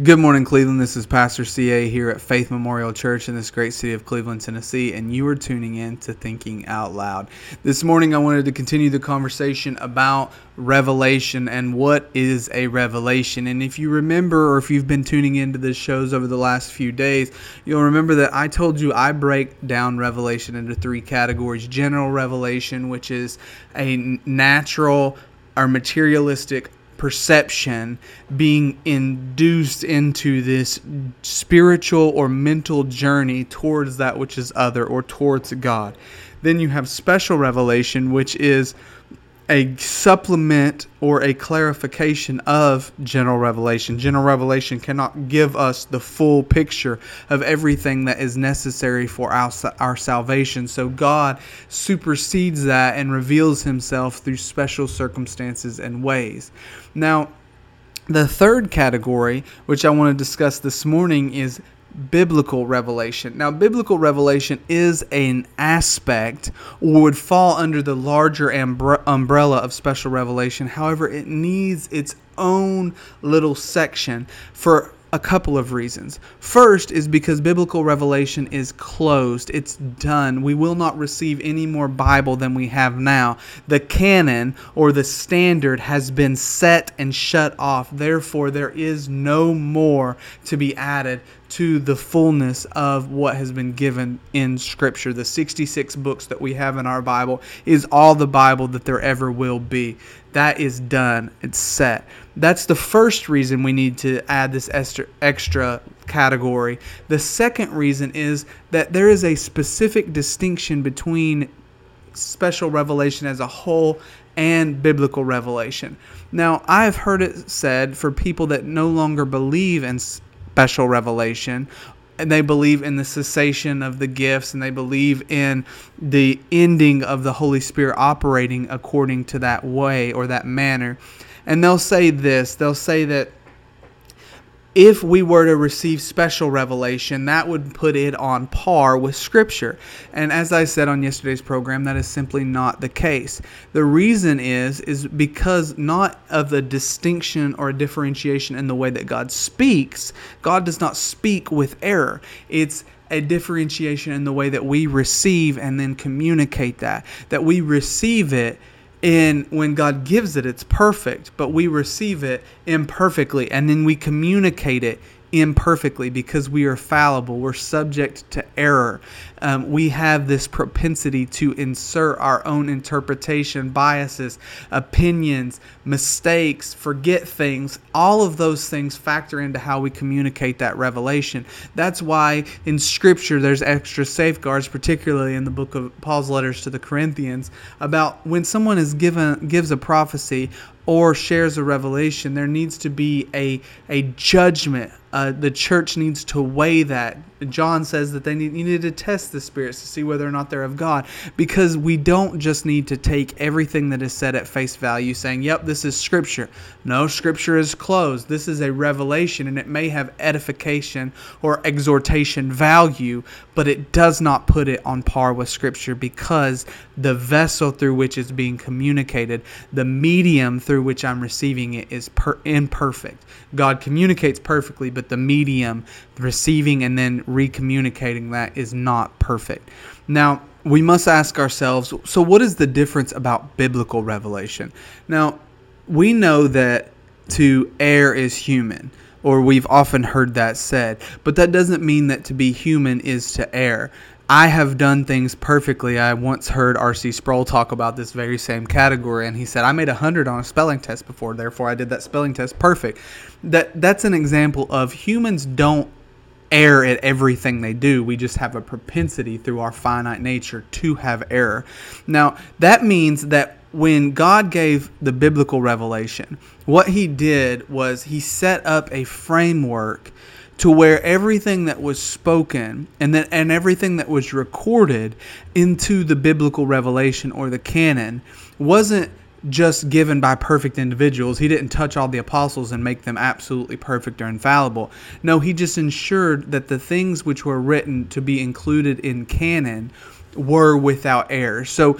Good morning, Cleveland. This is Pastor CA here at Faith Memorial Church in this great city of Cleveland, Tennessee, and you are tuning in to Thinking Out Loud. This morning, I wanted to continue the conversation about revelation and what is a revelation. And if you remember, or if you've been tuning into the shows over the last few days, you'll remember that I told you I break down revelation into three categories general revelation, which is a natural or materialistic perception being induced into this spiritual or mental journey towards that which is other or towards God. Then you have special revelation, which is a supplement or a clarification of general revelation. General revelation cannot give us the full picture of everything that is necessary for our, our salvation. So God supersedes that and reveals himself through special circumstances and ways. Now, the third category, which I want to discuss this morning, is biblical revelation. Now, biblical revelation is an aspect or would fall under the larger umbrella of special revelation. However, it needs its own little section for a couple of reasons. First is because biblical revelation is closed, it's done. We will not receive any more Bible than we have now. The canon or the standard has been set and shut off. Therefore, there is no more to be added to the fullness of what has been given in Scripture. The 66 books that we have in our Bible is all the Bible that there ever will be. That is done, it's set. That's the first reason we need to add this extra, category. The second reason is that there is a specific distinction between special revelation as a whole and biblical revelation. Now, I have heard it said for people that no longer believe in special revelation and they believe in the cessation of the gifts and they believe in the ending of the Holy Spirit operating according to that way or that manner. And they'll say this they'll say that if we were to receive special revelation, that would put it on par with Scripture. And as I said on yesterday's program, that is simply not the case. The reason is is because not of the distinction or differentiation in the way that God speaks. God does not speak with error. It's a differentiation in the way that we receive and then communicate that. That we receive it and when God gives it, it's perfect, but we receive it imperfectly and then we communicate it imperfectly because we are fallible. We're subject to error. Um, we have this propensity to insert our own interpretation, biases, opinions, mistakes, forget things. All of those things factor into how we communicate that revelation. That's why in Scripture there's extra safeguards, particularly in the book of Paul's letters to the Corinthians, about when someone is given gives a prophecy or shares a revelation, there needs to be a, a judgment. Uh, the church needs to weigh that. John says that they need, need to test the spirits to see whether or not they're of God because we don't just need to take everything that is said at face value saying, yep, this is scripture. No, scripture is closed. This is a revelation and it may have edification or exhortation value, but it does not put it on par with scripture because the vessel through which it's being communicated, the medium through which I'm receiving it is per- imperfect. God communicates perfectly, but the medium, receiving and then recommunicating that is not perfect. Now, we must ask ourselves so, what is the difference about biblical revelation? Now, we know that to err is human, or we've often heard that said, but that doesn't mean that to be human is to err. I have done things perfectly. I once heard R.C. Sproul talk about this very same category, and he said, "I made a hundred on a spelling test before, therefore I did that spelling test perfect." That that's an example of humans don't err at everything they do. We just have a propensity through our finite nature to have error. Now, that means that when God gave the biblical revelation, what he did was he set up a framework to where everything that was spoken and that and everything that was recorded into the biblical revelation or the canon wasn't just given by perfect individuals. He didn't touch all the apostles and make them absolutely perfect or infallible. No, he just ensured that the things which were written to be included in canon were without error. So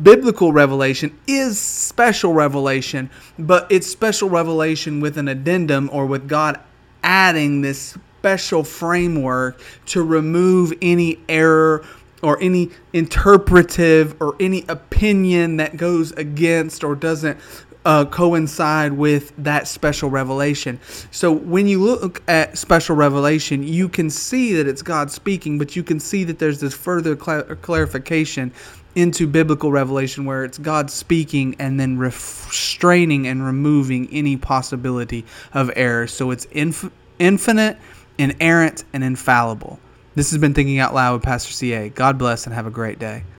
biblical revelation is special revelation, but it's special revelation with an addendum or with God adding this special framework to remove any error or any interpretive or any opinion that goes against or doesn't uh, coincide with that special revelation. So when you look at special revelation, you can see that it's God speaking, but you can see that there's this further cl- clarification into biblical revelation where it's God speaking and then restraining and removing any possibility of error. So it's inf- infinite, inerrant, and infallible. This has been Thinking Out Loud with Pastor CA. God bless and have a great day.